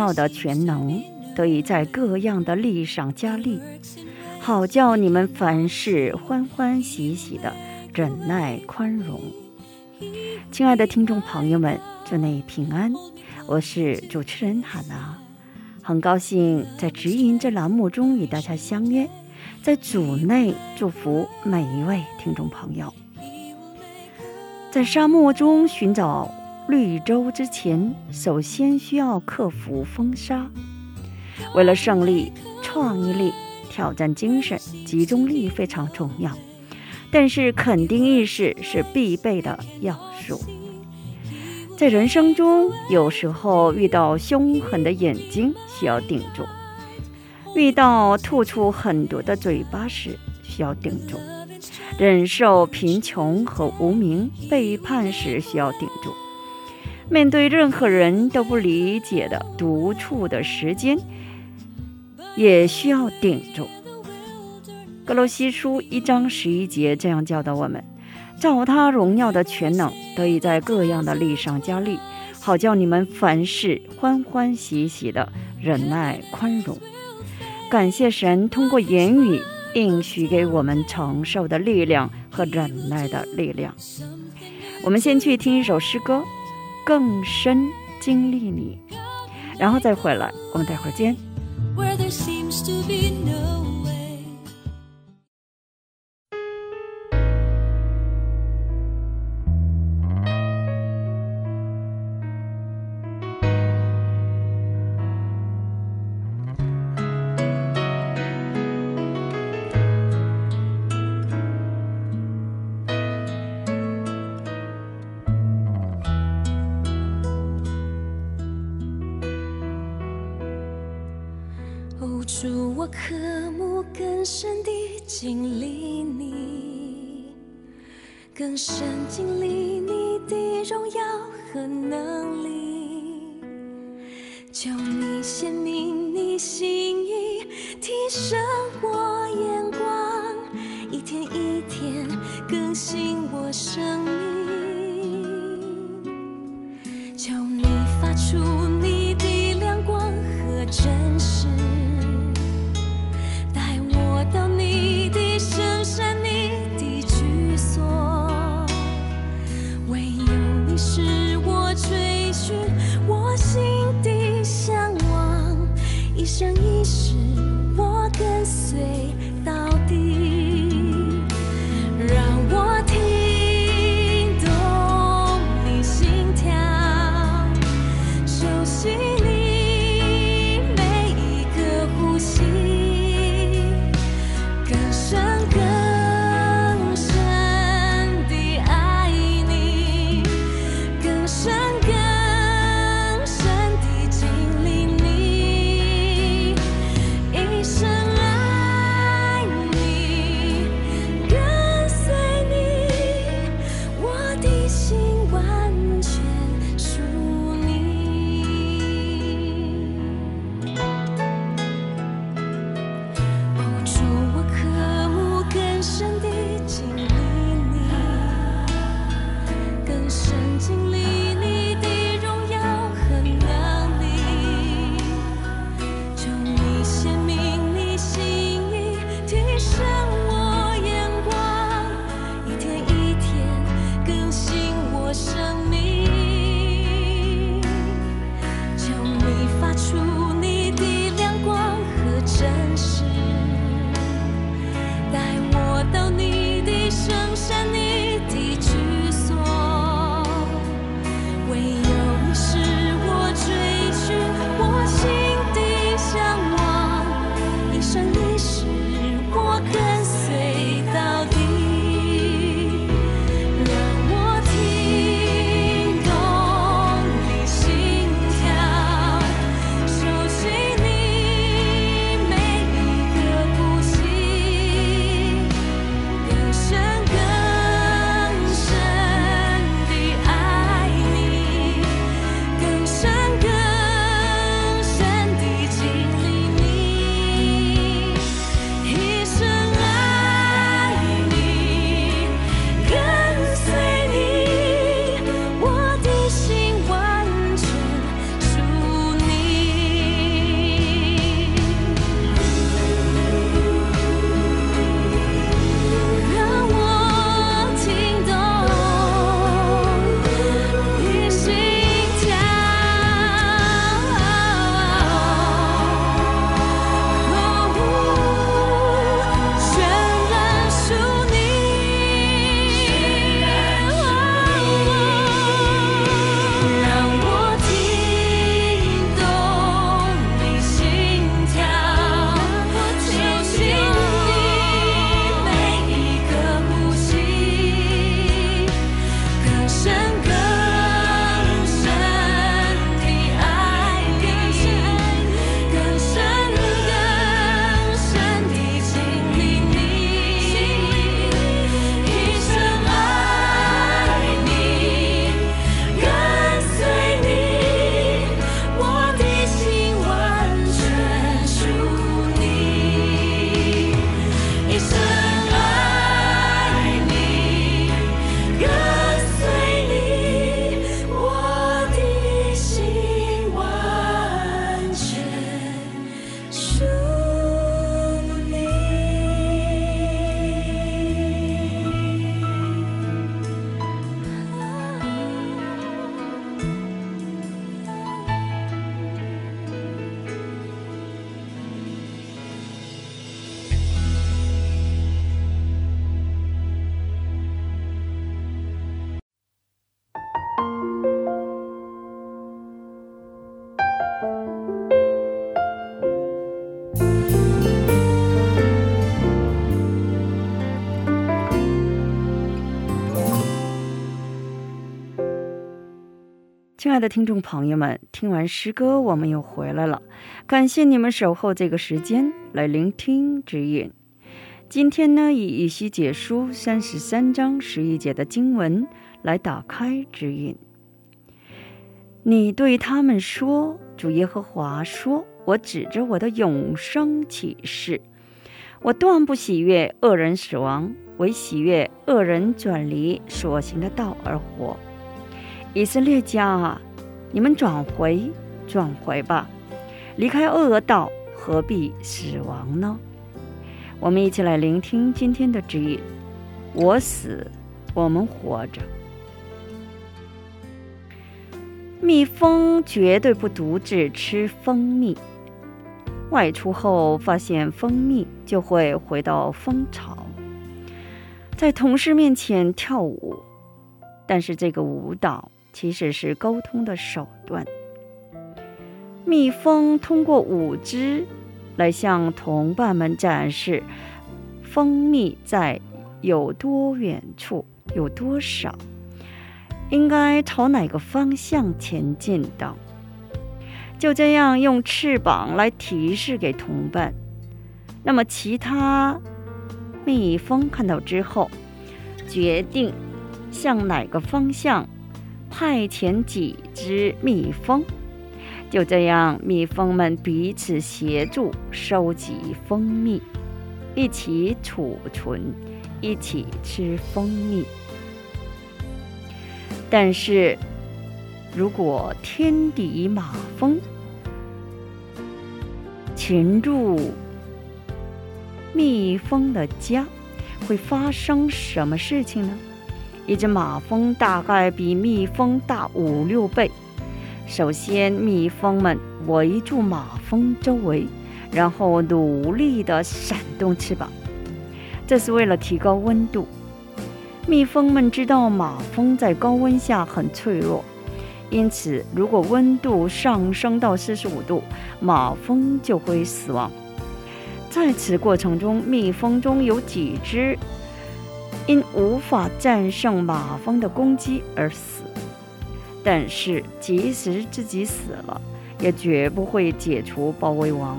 他荣耀的全能，得以在各样的力上加力，好叫你们凡事欢欢喜喜的忍耐宽容。亲爱的听众朋友们，祝你平安，我是主持人海娜，很高兴在指引这栏目中与大家相约，在主内祝福每一位听众朋友。在沙漠中寻找绿洲之前，首先需要克服风沙。为了胜利，创意力、挑战精神、集中力非常重要，但是肯定意识是必备的要素。在人生中，有时候遇到凶狠的眼睛，需要顶住；遇到吐出狠毒的嘴巴时，需要顶住；忍受贫穷和无名、背叛时，需要顶。面对任何人都不理解的独处的时间，也需要顶住。格罗西书一章十一节这样教导我们：照他荣耀的全能，得以在各样的力上加力，好叫你们凡事欢欢喜喜的忍耐宽容。感谢神通过言语应许给我们承受的力量和忍耐的力量。我们先去听一首诗歌。更深经历你，然后再回来，我们待会儿见。主，我渴慕更深地经历你，更深经历你的荣耀和能力，求你显明你心意，提升我眼光，一天一天更新我生命。求你发出你的亮光和真亲爱的听众朋友们，听完诗歌，我们又回来了。感谢你们守候这个时间来聆听指引。今天呢，以以西解书三十三章十一节的经文来打开指引。你对他们说：“主耶和华说，我指着我的永生启示，我断不喜悦恶人死亡，唯喜悦恶人转离所行的道而活。”以色列家啊，你们转回，转回吧，离开恶道，何必死亡呢？我们一起来聆听今天的指引。我死，我们活着。蜜蜂绝对不独自吃蜂蜜，外出后发现蜂蜜就会回到蜂巢，在同事面前跳舞，但是这个舞蹈。其实是沟通的手段。蜜蜂通过舞姿来向同伴们展示蜂蜜在有多远处、有多少，应该朝哪个方向前进等。就这样用翅膀来提示给同伴。那么其他蜜蜂看到之后，决定向哪个方向。派遣几只蜜蜂，就这样，蜜蜂们彼此协助收集蜂蜜，一起储存，一起吃蜂蜜。但是，如果天敌马蜂侵入蜜蜂的家，会发生什么事情呢？一只马蜂大概比蜜蜂大五六倍。首先，蜜蜂们围住马蜂周围，然后努力地扇动翅膀，这是为了提高温度。蜜蜂们知道马蜂在高温下很脆弱，因此，如果温度上升到四十五度，马蜂就会死亡。在此过程中，蜜蜂中有几只。因无法战胜马蜂的攻击而死，但是即使自己死了，也绝不会解除包围网。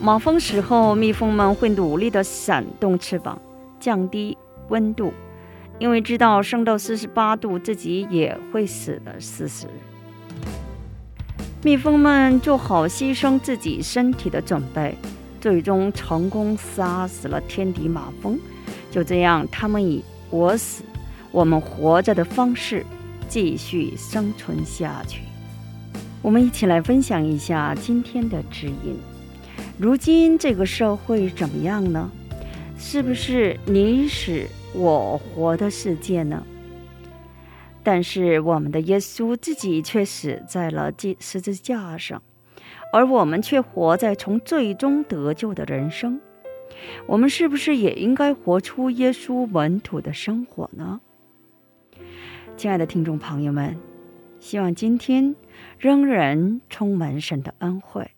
马蜂死后，蜜蜂们会努力的闪动翅膀，降低温度，因为知道升到四十八度自己也会死的事实。蜜蜂们做好牺牲自己身体的准备。最终成功杀死了天敌马蜂，就这样，他们以我死，我们活着的方式继续生存下去。我们一起来分享一下今天的指引。如今这个社会怎么样呢？是不是你死我活的世界呢？但是我们的耶稣自己却死在了这十字架上。而我们却活在从最终得救的人生，我们是不是也应该活出耶稣门徒的生活呢？亲爱的听众朋友们，希望今天仍然充满神的恩惠。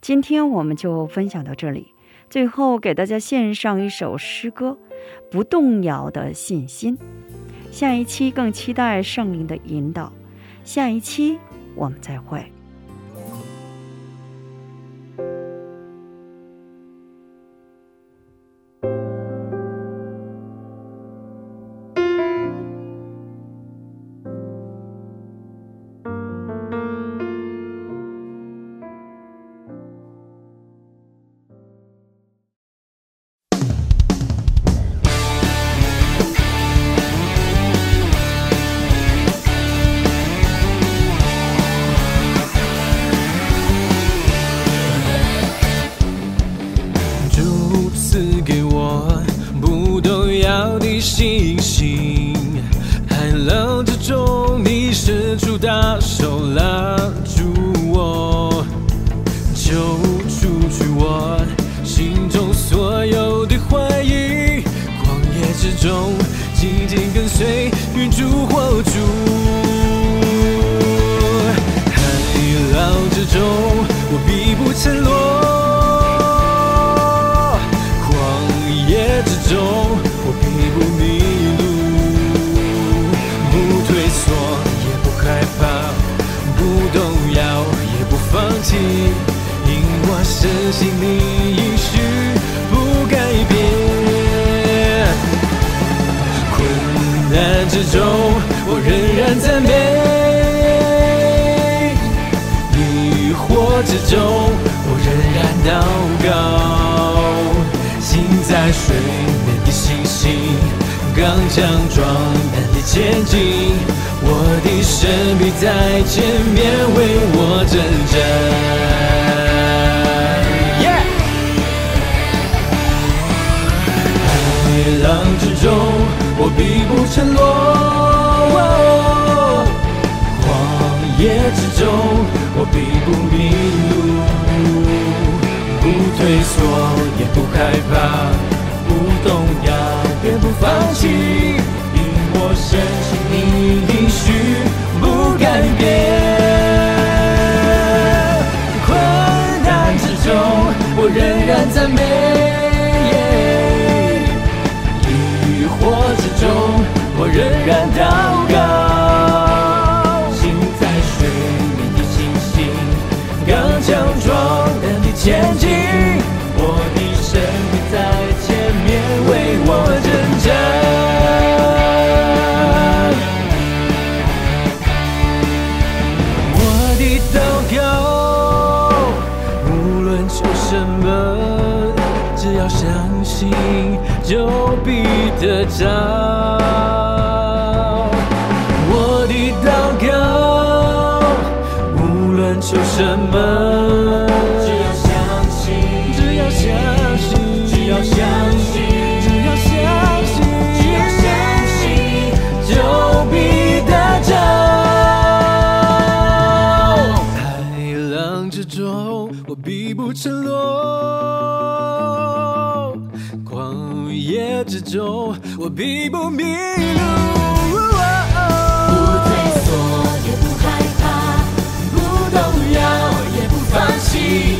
今天我们就分享到这里，最后给大家献上一首诗歌《不动摇的信心》。下一期更期待圣灵的引导，下一期我们再会。之中，我仍然祷告。心在水面的星星，刚强壮胆地前进。我的神必在前面为我征战。海浪之中，我必不沉落；旷野之中，我必动摇，也不放弃，因我深信你应许不改变。困难之中，我仍然赞美。疑惑之中，我仍然祷告。心在水面的星星，刚强壮胆地前进。必得着。我的祷告，无论求什么，中，我并不迷路，不退缩，也不害怕，不动摇，也不放弃。